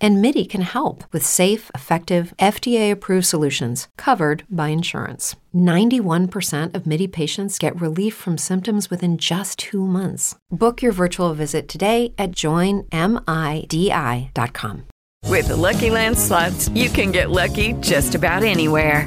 And MIDI can help with safe, effective, FDA approved solutions covered by insurance. 91% of MIDI patients get relief from symptoms within just two months. Book your virtual visit today at joinmidi.com. With the Lucky Land slots, you can get lucky just about anywhere.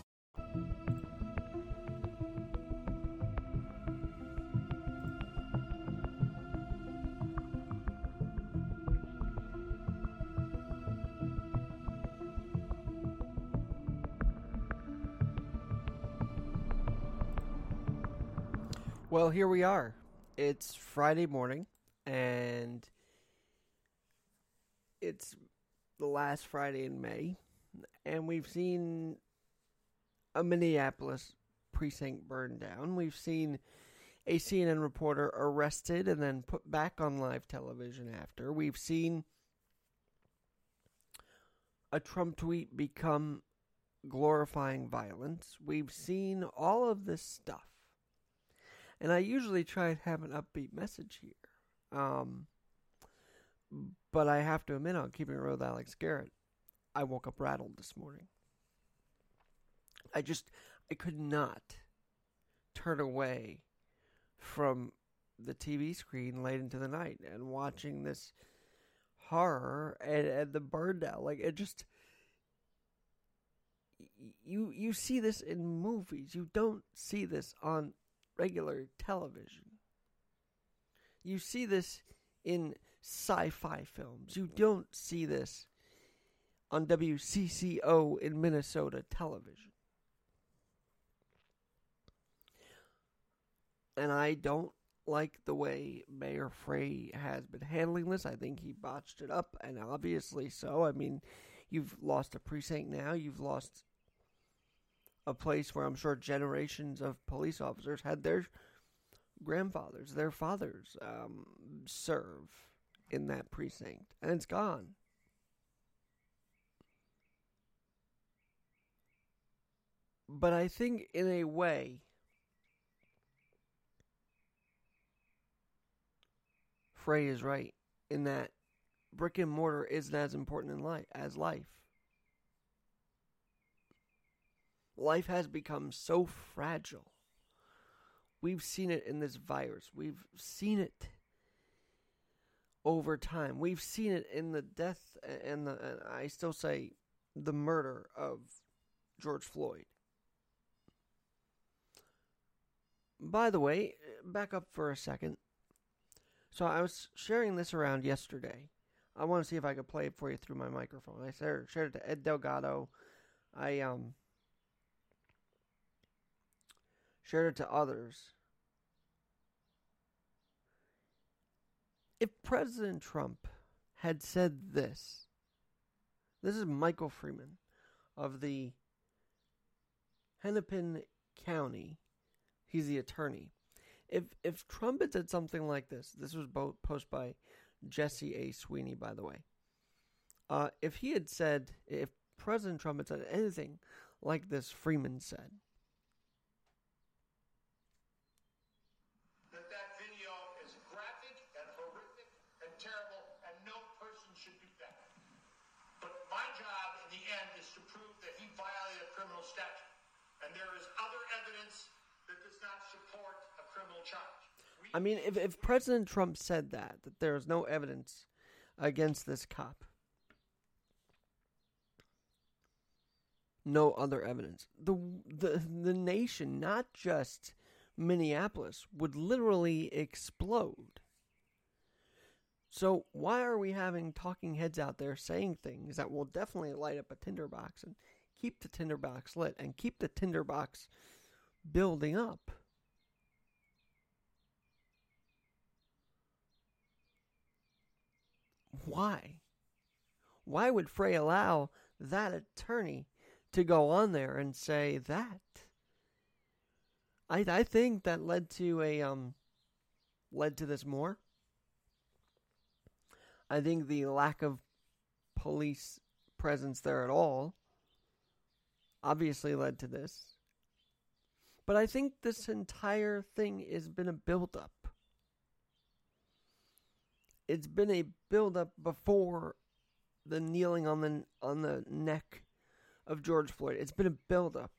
Well, here we are. It's Friday morning, and it's the last Friday in May, and we've seen a Minneapolis precinct burned down. We've seen a CNN reporter arrested and then put back on live television after. We've seen a Trump tweet become glorifying violence. We've seen all of this stuff. And I usually try and have an upbeat message here. Um, but I have to admit, on keeping it real with Alex Garrett, I woke up rattled this morning. I just, I could not turn away from the TV screen late into the night and watching this horror and, and the burn down. Like it just, you you see this in movies. You don't see this on regular television. You see this in sci fi films. You don't see this on WCCO in Minnesota television. And I don't like the way Mayor Frey has been handling this. I think he botched it up, and obviously so. I mean, you've lost a precinct now, you've lost a place where I'm sure generations of police officers had their grandfathers, their fathers um, serve in that precinct, and it's gone. But I think, in a way, Frey is right in that brick and mortar isn't as important in life as life. Life has become so fragile. We've seen it in this virus. We've seen it over time. We've seen it in the death and the and I still say the murder of George Floyd. By the way, back up for a second. So I was sharing this around yesterday. I want to see if I could play it for you through my microphone. I shared, shared it to Ed Delgado. I um shared it to others. If President Trump had said this, this is Michael Freeman of the Hennepin County. He's the attorney. If if Trump had said something like this, this was both posted by Jesse A. Sweeney, by the way. Uh, if he had said, if President Trump had said anything like this, Freeman said, I mean, if, if President Trump said that, that there is no evidence against this cop, no other evidence, the, the, the nation, not just Minneapolis, would literally explode. So, why are we having talking heads out there saying things that will definitely light up a tinderbox and keep the tinderbox lit and keep the tinderbox building up. Why? Why would Frey allow that attorney to go on there and say that? I I think that led to a um led to this more. I think the lack of police presence there at all obviously led to this. But I think this entire thing has been a build up. It's been a build up before the kneeling on the on the neck of George Floyd. It's been a build up.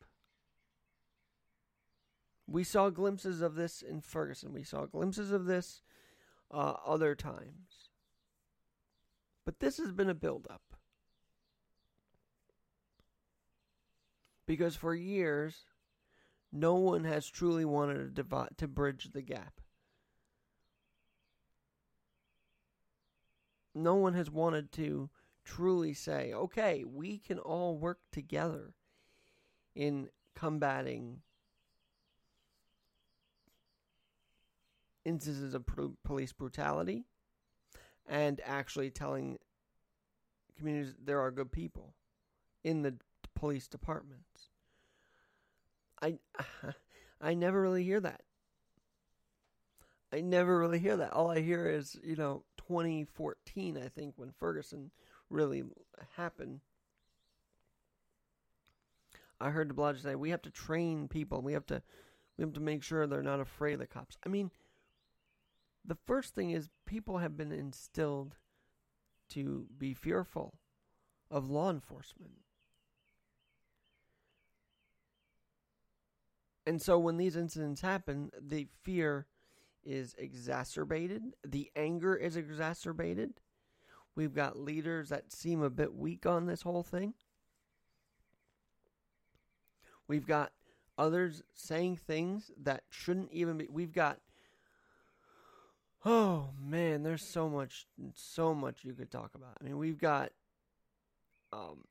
We saw glimpses of this in Ferguson. We saw glimpses of this uh, other times. But this has been a build up. Because for years, no one has truly wanted to, divide, to bridge the gap. No one has wanted to truly say, okay, we can all work together in combating instances of police brutality and actually telling communities there are good people in the police departments. I I never really hear that. I never really hear that. All I hear is, you know, 2014, I think, when Ferguson really happened. I heard de Blasio say we have to train people. We have to we have to make sure they're not afraid of the cops. I mean, the first thing is people have been instilled to be fearful of law enforcement. And so when these incidents happen, the fear is exacerbated, the anger is exacerbated. We've got leaders that seem a bit weak on this whole thing. We've got others saying things that shouldn't even be. We've got Oh man, there's so much, so much you could talk about. I mean, we've got, um,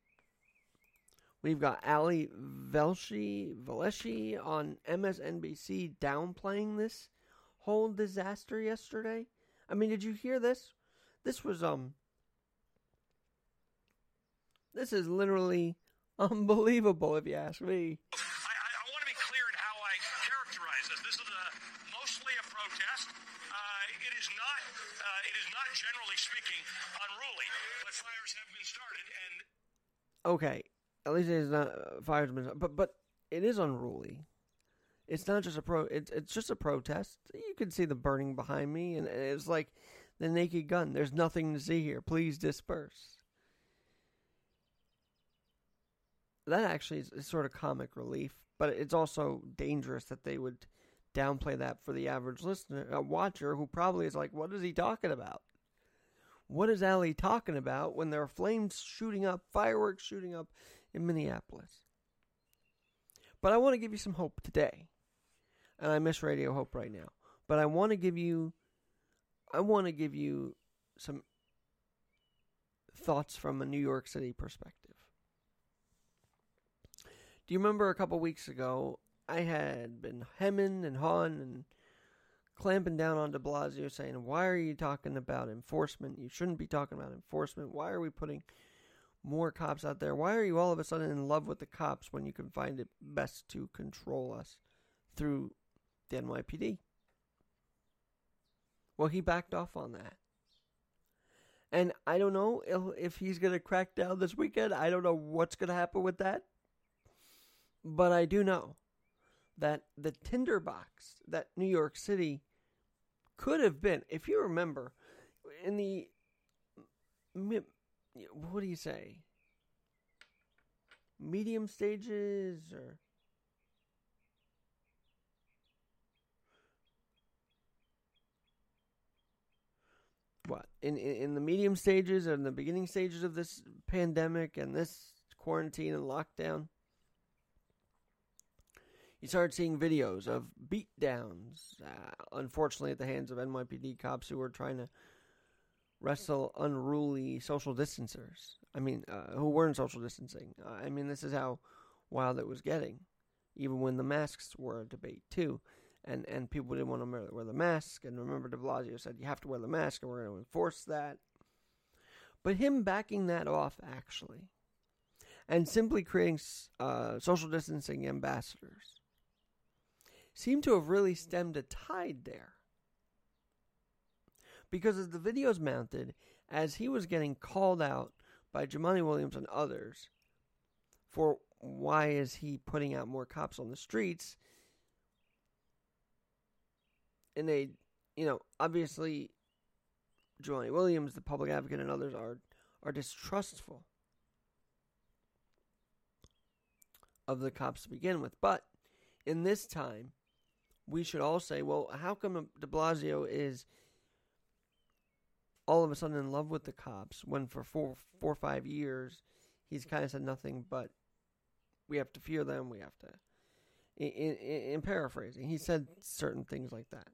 we've got Ali Velshi Velshi on MSNBC downplaying this whole disaster yesterday. I mean, did you hear this? This was um, this is literally unbelievable if you ask me. I, I, I want to be clear in how I characterize this. This is a, mostly a protest. Uh, it is not uh, it is not generally speaking unruly, but fires have been started and Okay, at least it's not uh, fires, but but it is unruly. It's not just a pro. It's it's just a protest. You can see the burning behind me, and it's like the Naked Gun. There's nothing to see here. Please disperse. That actually is, is sort of comic relief, but it's also dangerous that they would downplay that for the average listener, a watcher who probably is like, "What is he talking about?" What is Ali talking about when there are flames shooting up, fireworks shooting up in Minneapolis? But I want to give you some hope today. And I miss Radio Hope right now. But I want to give you I want to give you some thoughts from a New York City perspective. Do you remember a couple weeks ago I had been hemming and hawing and clamping down on de Blasio saying, Why are you talking about enforcement? You shouldn't be talking about enforcement. Why are we putting more cops out there? Why are you all of a sudden in love with the cops when you can find it best to control us through the NYPD? Well, he backed off on that. And I don't know if he's going to crack down this weekend. I don't know what's going to happen with that. But I do know that the tinderbox that New York City could have been, if you remember, in the what do you say? Medium stages or what in, in the medium stages and the beginning stages of this pandemic and this quarantine and lockdown you started seeing videos of beatdowns, uh, unfortunately, at the hands of NYPD cops who were trying to wrestle unruly social distancers. I mean, uh, who weren't social distancing. Uh, I mean, this is how wild it was getting, even when the masks were a debate too, and and people didn't want to wear the mask. And remember, De Blasio said you have to wear the mask, and we're going to enforce that. But him backing that off actually, and simply creating uh, social distancing ambassadors, seemed to have really stemmed a tide there. Because as the videos mounted, as he was getting called out by Jumaane Williams and others for why is he putting out more cops on the streets, and they, you know, obviously, Jumaane Williams, the public advocate, and others are are distrustful of the cops to begin with. But in this time, we should all say, well, how come De Blasio is all of a sudden in love with the cops when for four, four or five years he's kind of said nothing but we have to fear them, we have to. In, in, in paraphrasing, he said certain things like that.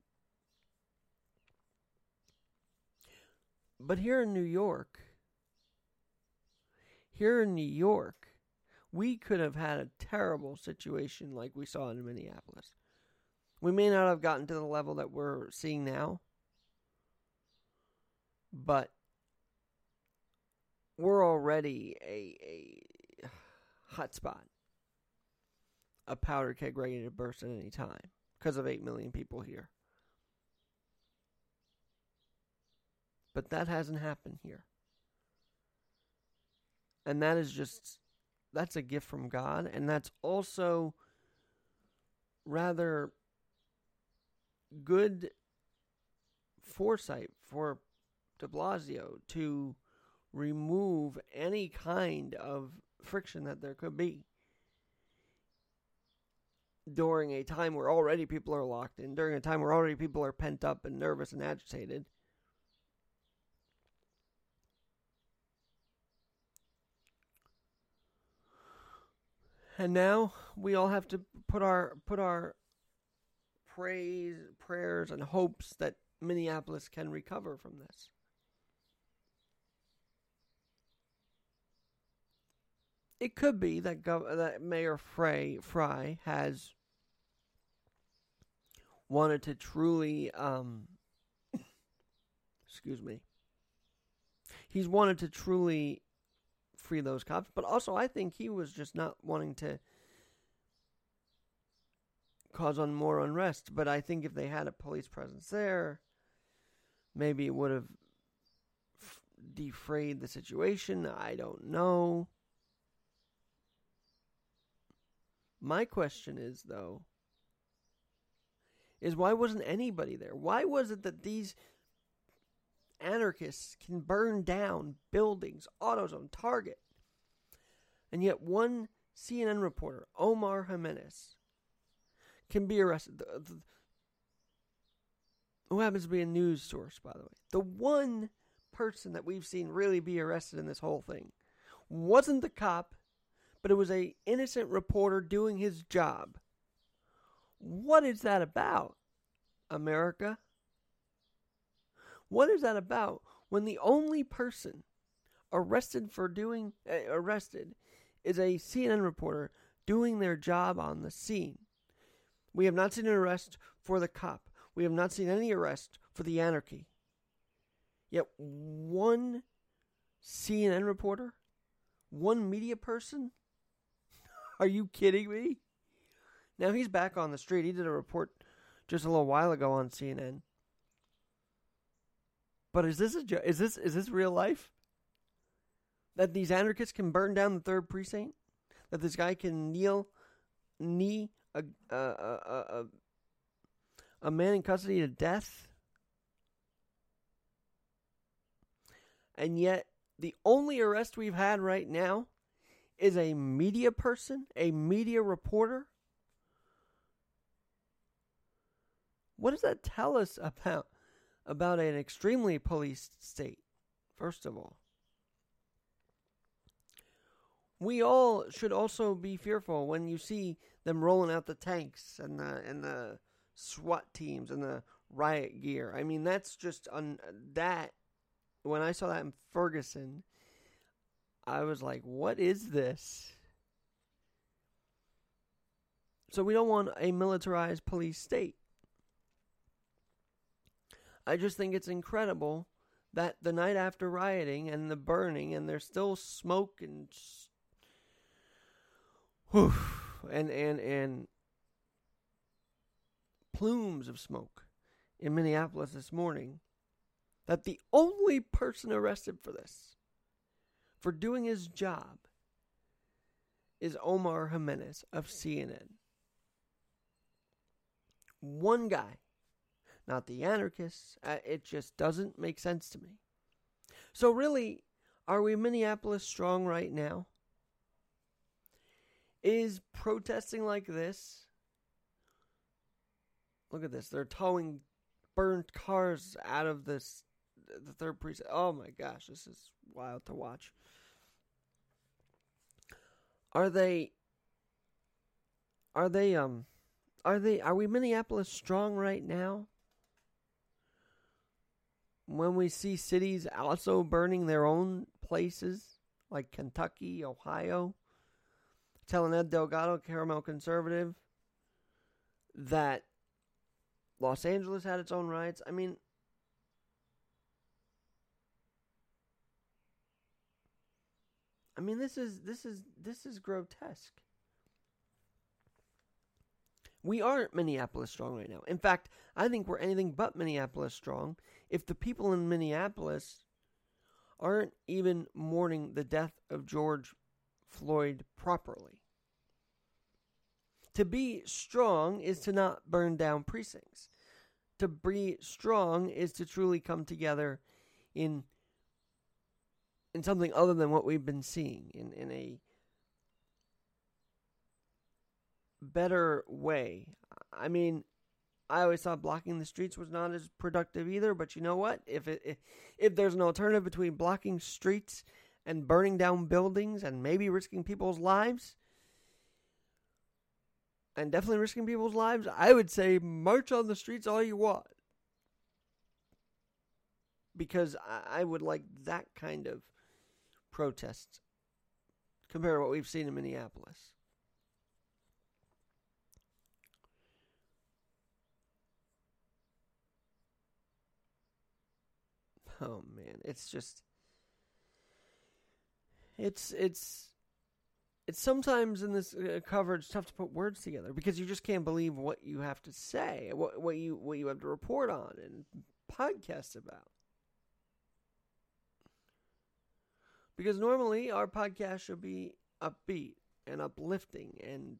But here in New York, here in New York, we could have had a terrible situation like we saw in Minneapolis. We may not have gotten to the level that we're seeing now, but we're already a, a hot spot, a powder keg ready to burst at any time because of 8 million people here. But that hasn't happened here. And that is just, that's a gift from God. And that's also rather good foresight for de Blasio to remove any kind of friction that there could be during a time where already people are locked in, during a time where already people are pent up and nervous and agitated. And now we all have to put our put our praise, prayers, and hopes that Minneapolis can recover from this. It could be that Gov- that Mayor Frey Frey has wanted to truly, um, excuse me, he's wanted to truly free those cops, but also I think he was just not wanting to cause on more unrest. But I think if they had a police presence there, maybe it would have f- defrayed the situation. I don't know. My question is, though, is why wasn't anybody there? Why was it that these anarchists can burn down buildings, autos on Target, and yet one CNN reporter, Omar Jimenez, can be arrested? The, the, who happens to be a news source, by the way. The one person that we've seen really be arrested in this whole thing wasn't the cop but it was a innocent reporter doing his job. What is that about, America? What is that about when the only person arrested for doing uh, arrested is a CNN reporter doing their job on the scene? We have not seen an arrest for the cop. We have not seen any arrest for the anarchy. Yet one CNN reporter, one media person are you kidding me? Now he's back on the street. He did a report just a little while ago on CNN. But is this a jo- is this is this real life? That these anarchists can burn down the third precinct? That this guy can kneel, knee a a a, a, a man in custody to death? And yet, the only arrest we've had right now is a media person, a media reporter? What does that tell us about about an extremely policed state? First of all, we all should also be fearful when you see them rolling out the tanks and the and the SWAT teams and the riot gear. I mean, that's just un, that when I saw that in Ferguson, I was like, what is this? So we don't want a militarized police state. I just think it's incredible that the night after rioting and the burning and there's still smoke and whew, and and and plumes of smoke in Minneapolis this morning that the only person arrested for this for doing his job is Omar Jimenez of CNN. One guy not the anarchists. Uh, it just doesn't make sense to me. So, really, are we Minneapolis strong right now? Is protesting like this? Look at this. They're towing burnt cars out of this the third precinct. Oh my gosh, this is wild to watch. Are they are they um are they are we Minneapolis strong right now? When we see cities also burning their own places, like Kentucky, Ohio, telling Ed Delgado, caramel conservative, that Los Angeles had its own riots. I mean, I mean, this is this is this is grotesque. We aren't Minneapolis strong right now. In fact, I think we're anything but Minneapolis strong if the people in Minneapolis aren't even mourning the death of George Floyd properly. To be strong is to not burn down precincts. To be strong is to truly come together in in something other than what we've been seeing in, in a better way. I mean, I always thought blocking the streets was not as productive either, but you know what? If it if, if there's an alternative between blocking streets and burning down buildings and maybe risking people's lives, and definitely risking people's lives, I would say march on the streets all you want. Because I, I would like that kind of protest compared to what we've seen in Minneapolis. Oh man, it's just it's it's it's sometimes in this uh, coverage tough to put words together because you just can't believe what you have to say, what what you what you have to report on and podcast about. Because normally our podcast should be upbeat and uplifting and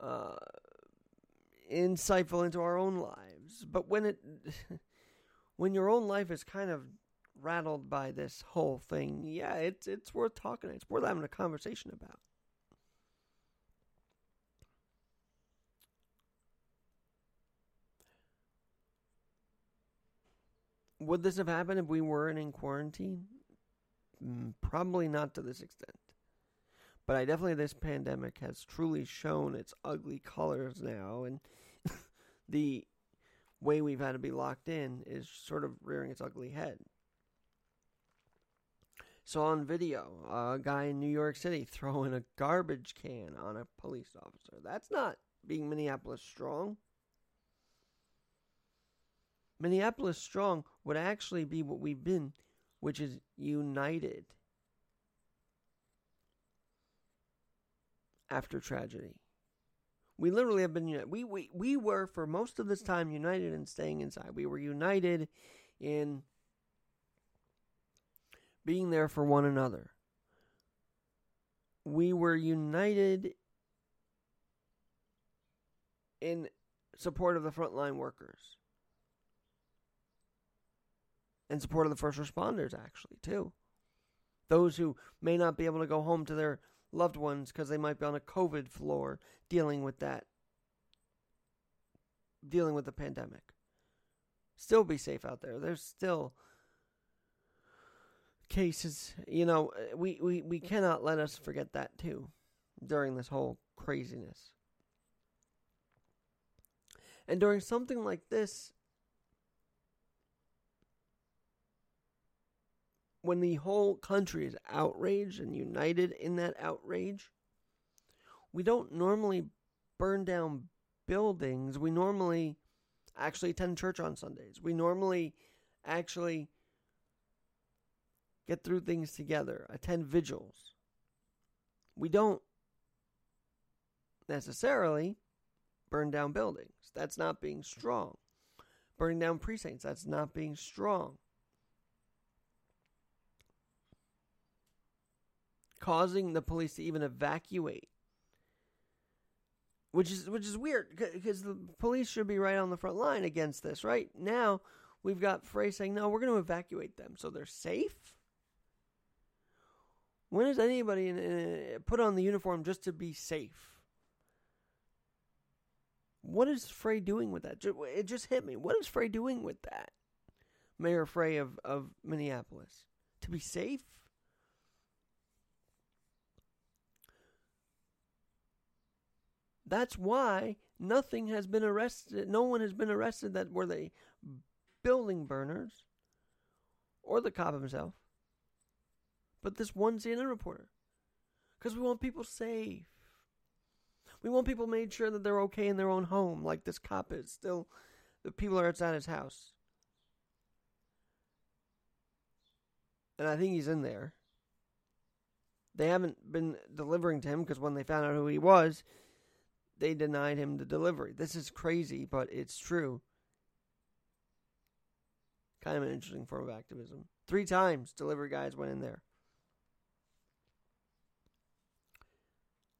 uh, insightful into our own lives, but when it when your own life is kind of rattled by this whole thing, yeah, it's it's worth talking. It's worth having a conversation about. Would this have happened if we weren't in quarantine? Mm, probably not to this extent. But I definitely, this pandemic has truly shown its ugly colors now. And the way we've had to be locked in is sort of rearing its ugly head. So on video, a guy in New York City throwing a garbage can on a police officer. That's not being Minneapolis strong. Minneapolis strong would actually be what we've been, which is united after tragedy. We literally have been. We, we, we were, for most of this time, united in staying inside. We were united in being there for one another. We were united in support of the frontline workers and support of the first responders, actually, too. Those who may not be able to go home to their loved ones because they might be on a COVID floor dealing with that, dealing with the pandemic. Still be safe out there. There's still cases, you know, we, we, we cannot let us forget that too during this whole craziness. And during something like this, when the whole country is outraged and united in that outrage, we don't normally burn down buildings. We normally actually attend church on Sundays. We normally actually get through things together, attend vigils. We don't necessarily burn down buildings. That's not being strong. Burning down precincts, that's not being strong. Causing the police to even evacuate which is which is weird because the police should be right on the front line against this. Right now, we've got Frey saying, "No, we're going to evacuate them, so they're safe." When is anybody in, in, put on the uniform just to be safe? What is Frey doing with that? It just hit me. What is Frey doing with that? Mayor Frey of, of Minneapolis. To be safe? That's why nothing has been arrested. No one has been arrested that were the building burners or the cop himself. But this one CNN reporter. Because we want people safe. We want people made sure that they're okay in their own home, like this cop is. Still, the people are outside his house. And I think he's in there. They haven't been delivering to him because when they found out who he was, they denied him the delivery. This is crazy, but it's true. Kind of an interesting form of activism. Three times delivery guys went in there.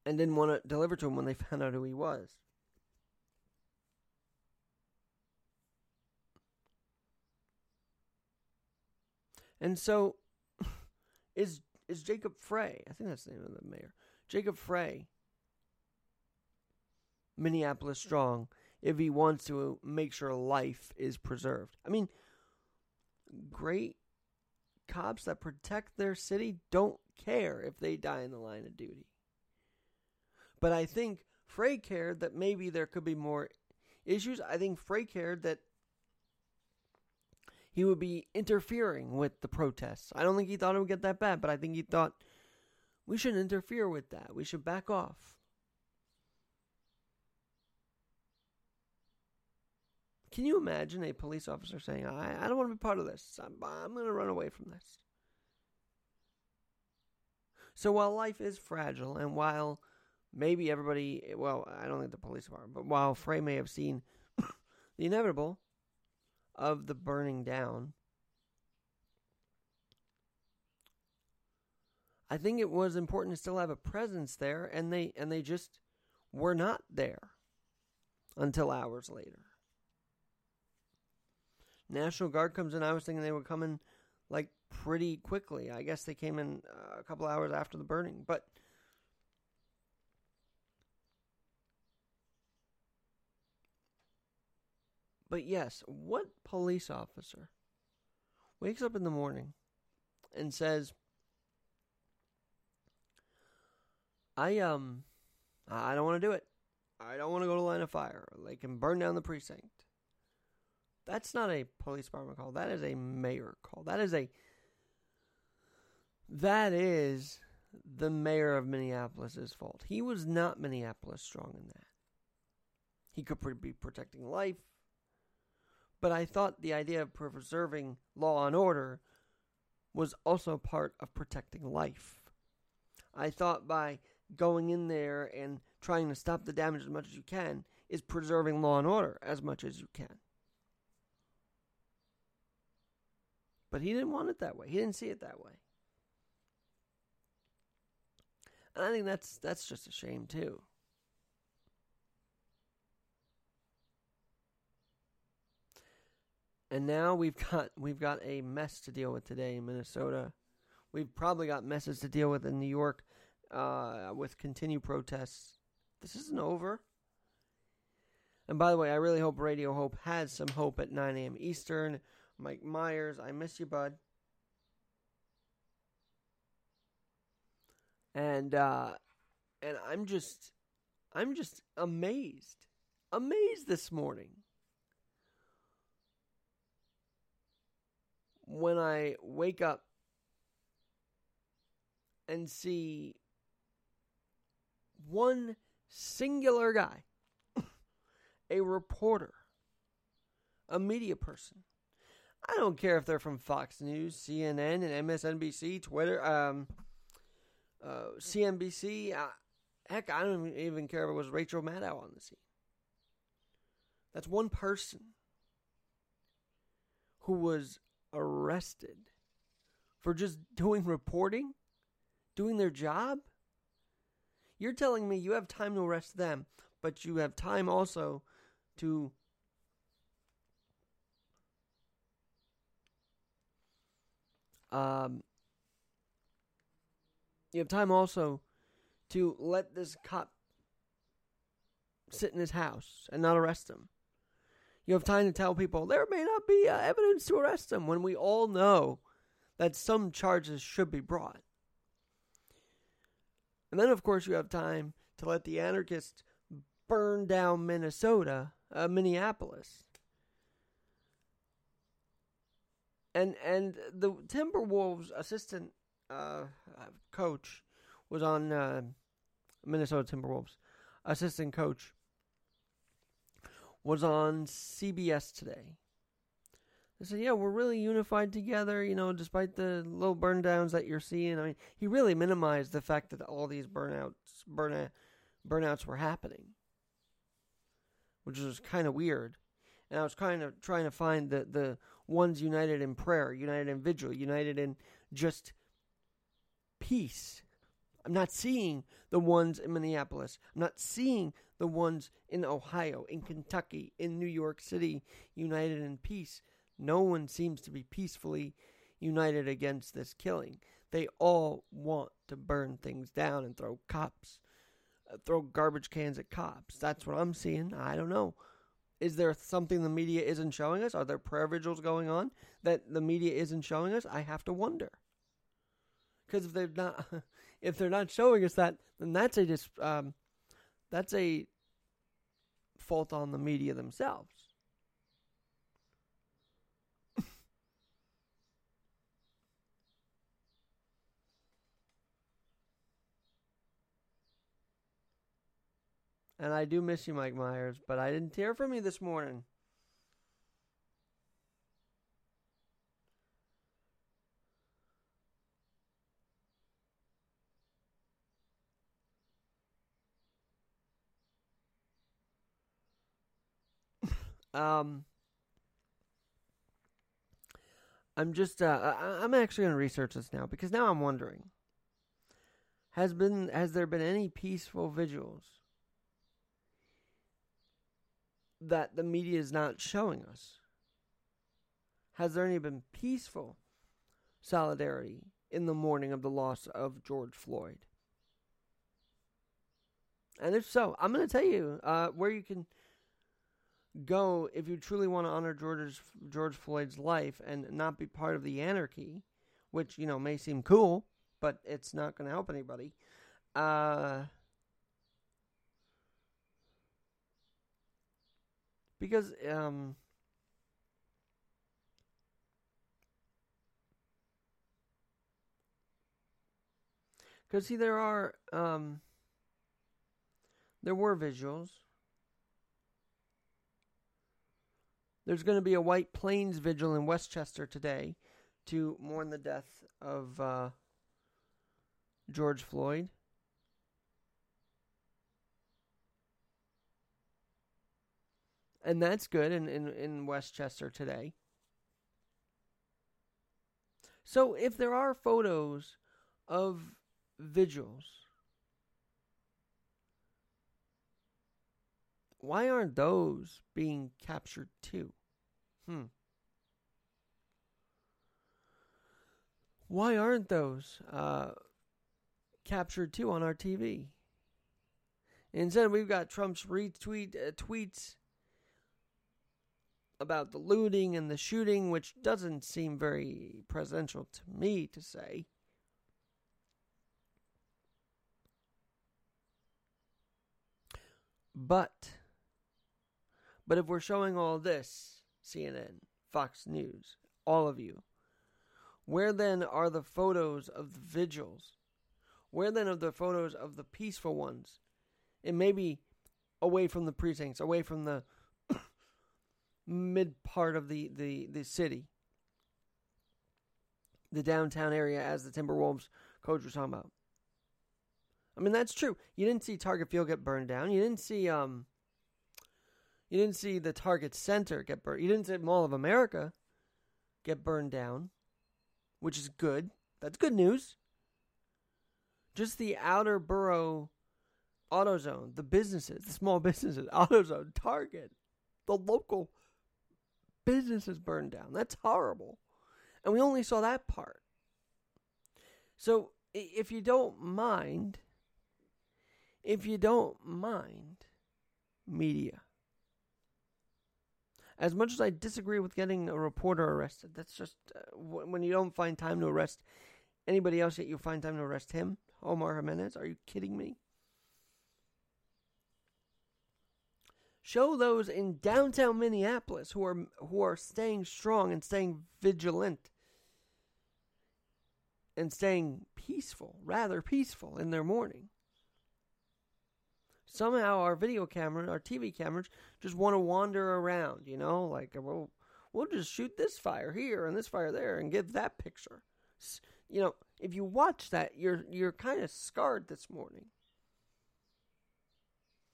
And didn't want to deliver to him when they found out who he was. And so is is Jacob Frey, I think that's the name of the mayor. Jacob Frey Minneapolis strong if he wants to make sure life is preserved. I mean, great cops that protect their city don't care if they die in the line of duty. But I think Frey cared that maybe there could be more issues. I think Frey cared that he would be interfering with the protests. I don't think he thought it would get that bad, but I think he thought we shouldn't interfere with that. We should back off. Can you imagine a police officer saying, I, I don't want to be part of this. I'm, I'm going to run away from this. So while life is fragile and while maybe everybody, well, I don't think the police are, but while Frey may have seen the inevitable of the burning down, I think it was important to still have a presence there, and they and they just were not there until hours later. National Guard comes in. I was thinking they were coming like pretty quickly. I guess they came in uh, a couple hours after the burning, but But yes, what police officer wakes up in the morning and says, "I um I don't want to do it. I don't want to go to line of fire. They can burn down the precinct." That's not a police department call. That is a mayor call. That is a that is the mayor of Minneapolis's fault. He was not Minneapolis strong in that. He could be protecting life, but I thought the idea of preserving law and order was also part of protecting life. I thought by going in there and trying to stop the damage as much as you can is preserving law and order as much as you can. But he didn't want it that way. He didn't see it that way. And I think that's that's just a shame too. And now we've got we've got a mess to deal with today in Minnesota. We've probably got messes to deal with in New York uh, with continued protests. This isn't over. And by the way, I really hope Radio Hope has some hope at 9 a.m. Eastern. Mike Myers, I miss you, bud. And uh and I'm just I'm just amazed. Amazed this morning. When I wake up and see one singular guy, a reporter, a media person. I don't care if they're from Fox News, CNN, and MSNBC, Twitter, um, uh, CNBC. Uh, heck, I don't even care if it was Rachel Maddow on the scene. That's one person who was arrested for just doing reporting, doing their job. You're telling me you have time to arrest them, but you have time also to um you have time also to let this cop sit in his house and not arrest him. You have time to tell people there may not be uh, evidence to arrest him when we all know that some charges should be brought. And then, of course, you have time to let the anarchists burn down Minnesota, uh, Minneapolis. And and the Timberwolves assistant uh, coach was on uh, Minnesota Timberwolves assistant coach was on CBS today. They said, "Yeah, we're really unified together. You know, despite the little burn downs that you're seeing. I mean, he really minimized the fact that all these burnouts, burn, burnouts were happening, which was kind of weird. And I was kind of trying to find the the ones united in prayer, united in vigil, united in just peace. I'm not seeing the ones in Minneapolis. I'm not seeing the ones in Ohio, in Kentucky, in New York City, united in peace. No one seems to be peacefully united against this killing. They all want to burn things down and throw cops, uh, throw garbage cans at cops. That's what I'm seeing. I don't know. Is there something the media isn't showing us? Are there prayer vigils going on that the media isn't showing us? I have to wonder. Because if they're not, if they're not showing us that, then that's a just um, that's a fault on the media themselves. And I do miss you, Mike Myers, but I didn't hear from you this morning. Um, I'm just uh, I'm actually going to research this now because now I'm wondering has been has there been any peaceful vigils that the media is not showing us? Has there any been peaceful solidarity in the morning of the loss of George Floyd? And if so, I'm going to tell you uh, where you can go if you truly want to honor George's George Floyd's life and not be part of the anarchy, which you know may seem cool, but it's not going to help anybody. Uh, because um, because see there are um, there were visuals There's going to be a White Plains vigil in Westchester today to mourn the death of uh, George Floyd. And that's good in, in, in Westchester today. So if there are photos of vigils, why aren't those being captured too? Hmm. Why aren't those uh, captured too on our TV? Instead, we've got Trump's retweet uh, tweets about the looting and the shooting, which doesn't seem very presidential to me to say. But but if we're showing all this, CNN, Fox News, all of you, where then are the photos of the vigils? Where then are the photos of the peaceful ones? It may be away from the precincts, away from the mid part of the, the, the city, the downtown area, as the Timberwolves coach was talking about. I mean, that's true. You didn't see Target Field get burned down. You didn't see um. You didn't see the Target Center get burned. You didn't see Mall of America get burned down, which is good. That's good news. Just the outer borough AutoZone, the businesses, the small businesses, AutoZone, Target, the local businesses burned down. That's horrible. And we only saw that part. So if you don't mind, if you don't mind media, as much as I disagree with getting a reporter arrested, that's just uh, when you don't find time to arrest anybody else, yet you find time to arrest him, Omar Jimenez. Are you kidding me? Show those in downtown Minneapolis who are who are staying strong and staying vigilant and staying peaceful, rather peaceful in their mourning. Somehow our video camera, our TV cameras, just want to wander around, you know, like well, we'll just shoot this fire here and this fire there and give that picture. You know, if you watch that, you're you're kind of scarred this morning.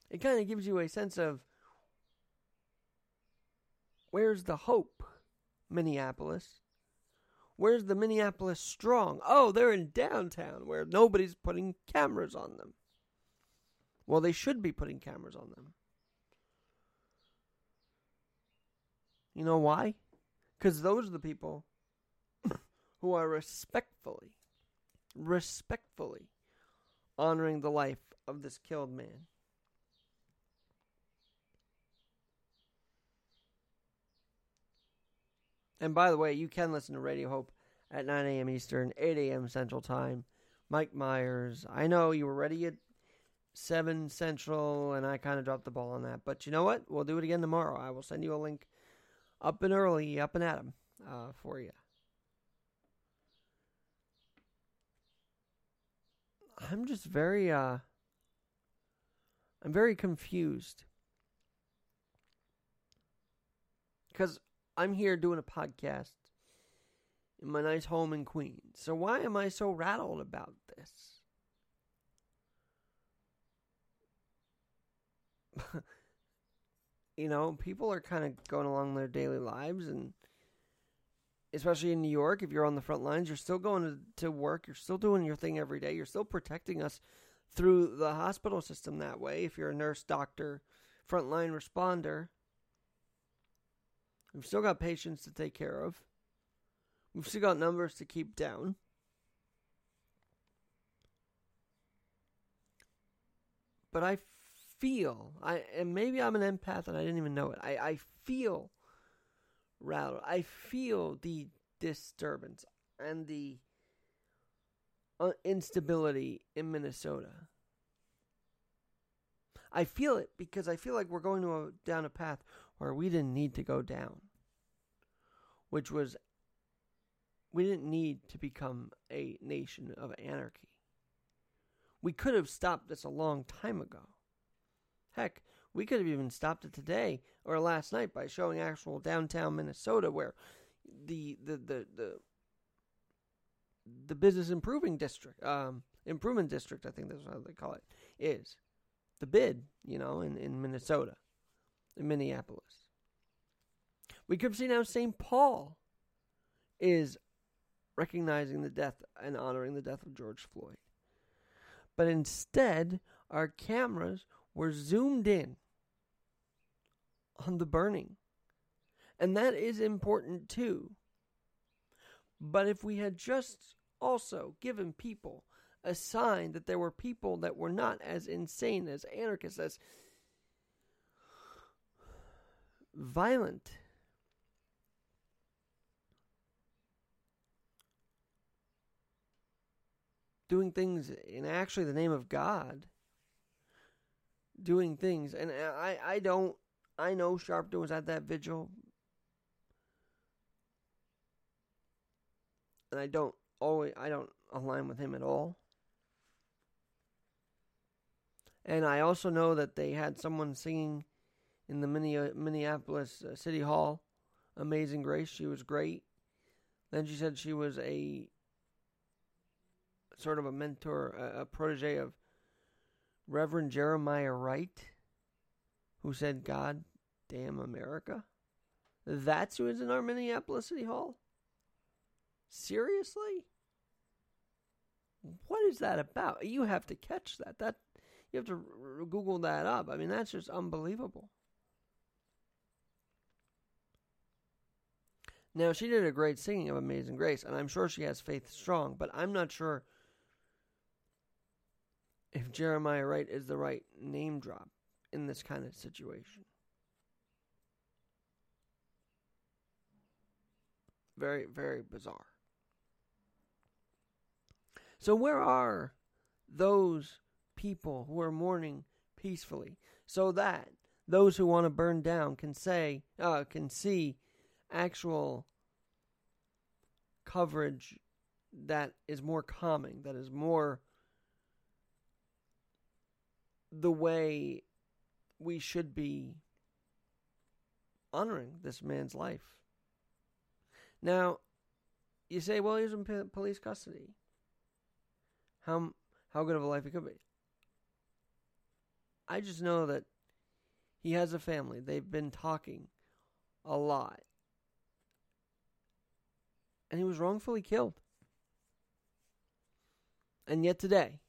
It kind of gives you a sense of where's the hope, Minneapolis? Where's the Minneapolis Strong? Oh, they're in downtown where nobody's putting cameras on them. Well, they should be putting cameras on them. You know why? Because those are the people who are respectfully, respectfully honoring the life of this killed man. And by the way, you can listen to Radio Hope at 9 a.m. Eastern, 8 a.m. Central Time. Mike Myers. I know you were ready at 7 Central, and I kind of dropped the ball on that. But you know what? We'll do it again tomorrow. I will send you a link up and early, up and at 'em uh, for you. I'm just very, uh, I'm very confused. Because I'm here doing a podcast in my nice home in Queens. So why am I so rattled about this? you know, people are kind of going along their daily lives and especially in New York, if you're on the front lines, you're still going to, to work, you're still doing your thing every day, you're still protecting us through the hospital system that way. If you're a nurse, doctor, frontline responder, We've still got patients to take care of. We've still got numbers to keep down. But I feel, I and maybe I'm an empath and I didn't even know it. I, I feel rattled. I feel the disturbance and the uh, instability in Minnesota. I feel it because I feel like we're going to a, down a path where we didn't need to go down, which was we didn't need to become a nation of anarchy. We could have stopped this a long time ago. Heck, we could have even stopped it today or last night by showing actual downtown Minnesota where the the the the, the business improving district um improvement district I think that's how they call it is the bid, you know, in, in Minnesota in Minneapolis. We could see now St. Paul is recognizing the death and honoring the death of George Floyd. But instead, our cameras were zoomed in on the burning. And that is important too. But if we had just also given people a sign that there were people that were not as insane as anarchists, as violent. Doing things in actually the name of God. Doing things. And I, I don't, I know Sharpton was at that vigil. And I don't always, I don't align with him at all. And I also know that they had someone singing in the Minneapolis uh, City Hall, Amazing Grace. She was great. Then she said she was a sort of a mentor, a, a protege of Reverend Jeremiah Wright, who said, God damn America. That's who is in our Minneapolis City Hall? Seriously? What is that about? You have to catch that. That you have to r- Google that up. I mean, that's just unbelievable. Now, she did a great singing of Amazing Grace, and I'm sure she has faith strong, but I'm not sure if Jeremiah Wright is the right name drop in this kind of situation. Very, very bizarre. So, where are those people who are mourning peacefully so that those who want to burn down can say, uh, can see actual coverage that is more calming, that is more the way we should be honoring this man's life. Now, you say, well, he's in police custody. How how good of a life he could be. I just know that he has a family. They've been talking a lot. And he was wrongfully killed. And yet today,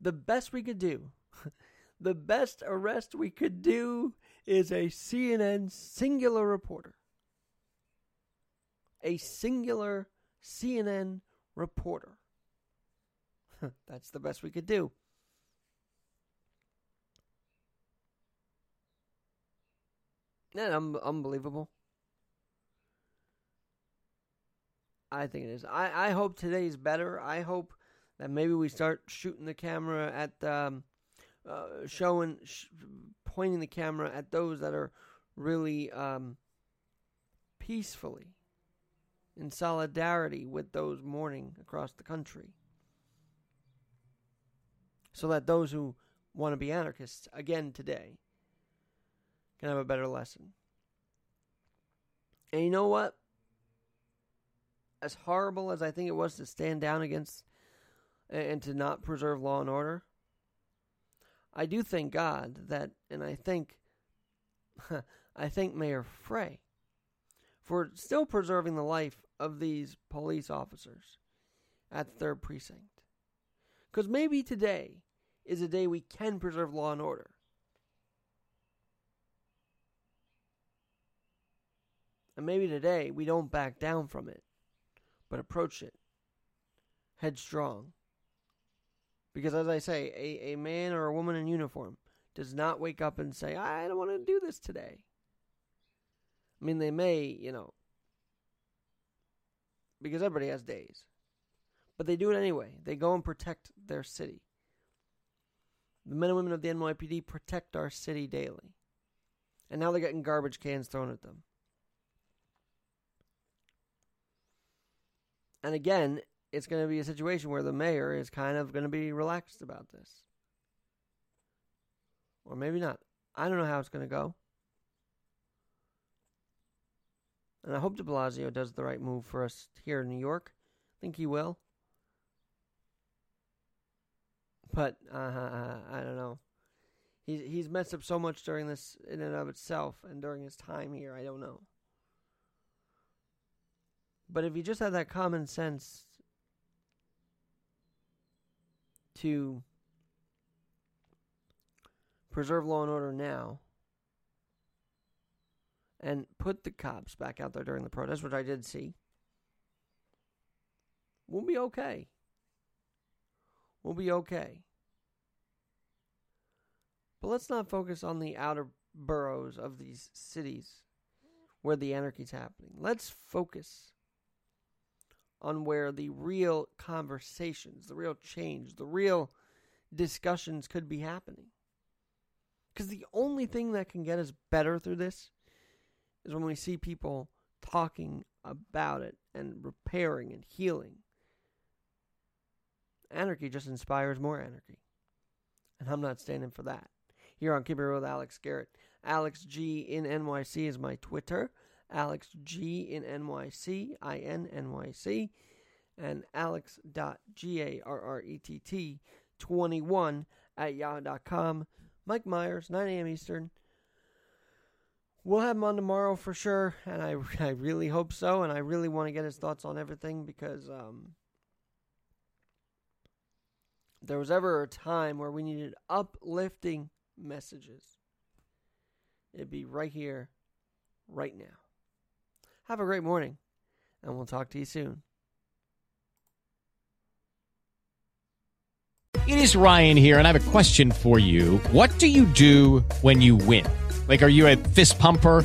the best we could do the best arrest we could do is a CNN singular reporter. A singular CNN reporter. That's the best we could do. That un- unbelievable. I think it is. I, I hope today's better. I hope that maybe we start shooting the camera at um, uh, showing, sh- pointing the camera at those that are really um, peacefully in solidarity with those mourning across the country. So that those who want to be anarchists again today can have a better lesson. And you know what? As horrible as I think it was to stand down against and to not preserve law and order, I do thank God that, and I think, I thank Mayor Frey for still preserving the life of these police officers at the third precinct. Because maybe today is a day we can preserve law and order. And maybe today we don't back down from it, but approach it headstrong because as I say, a, a man or a woman in uniform does not wake up and say, I don't want to do this today. I mean, they may, you know, because everybody has days. But they do it anyway. They go and protect their city. The men and women of the NYPD protect our city daily. And now they're getting garbage cans thrown at them. And again, it's going to be a situation where the mayor is kind of going to be relaxed about this. Or maybe not. I don't know how it's going to go. And I hope de Blasio does the right move for us here in New York. I think he will. But uh, I don't know. He's he's messed up so much during this in and of itself, and during his time here. I don't know. But if he just had that common sense to preserve law and order now and put the cops back out there during the protest, which I did see, we'll be okay. We'll be okay. But let's not focus on the outer boroughs of these cities where the anarchy is happening. Let's focus on where the real conversations, the real change, the real discussions could be happening. Because the only thing that can get us better through this is when we see people talking about it and repairing and healing. Anarchy just inspires more anarchy. and I'm not standing for that. Here on Keep It Real with Alex Garrett. Alex G in NYC is my Twitter. Alex G in NYC, I N N Y C, and alex.garrett 21 at yahoo.com. Mike Myers, 9 a.m. Eastern. We'll have him on tomorrow for sure, and I, I really hope so, and I really want to get his thoughts on everything because um, there was ever a time where we needed uplifting messages. It'd be right here, right now. Have a great morning, and we'll talk to you soon. It is Ryan here, and I have a question for you. What do you do when you win? Like, are you a fist pumper?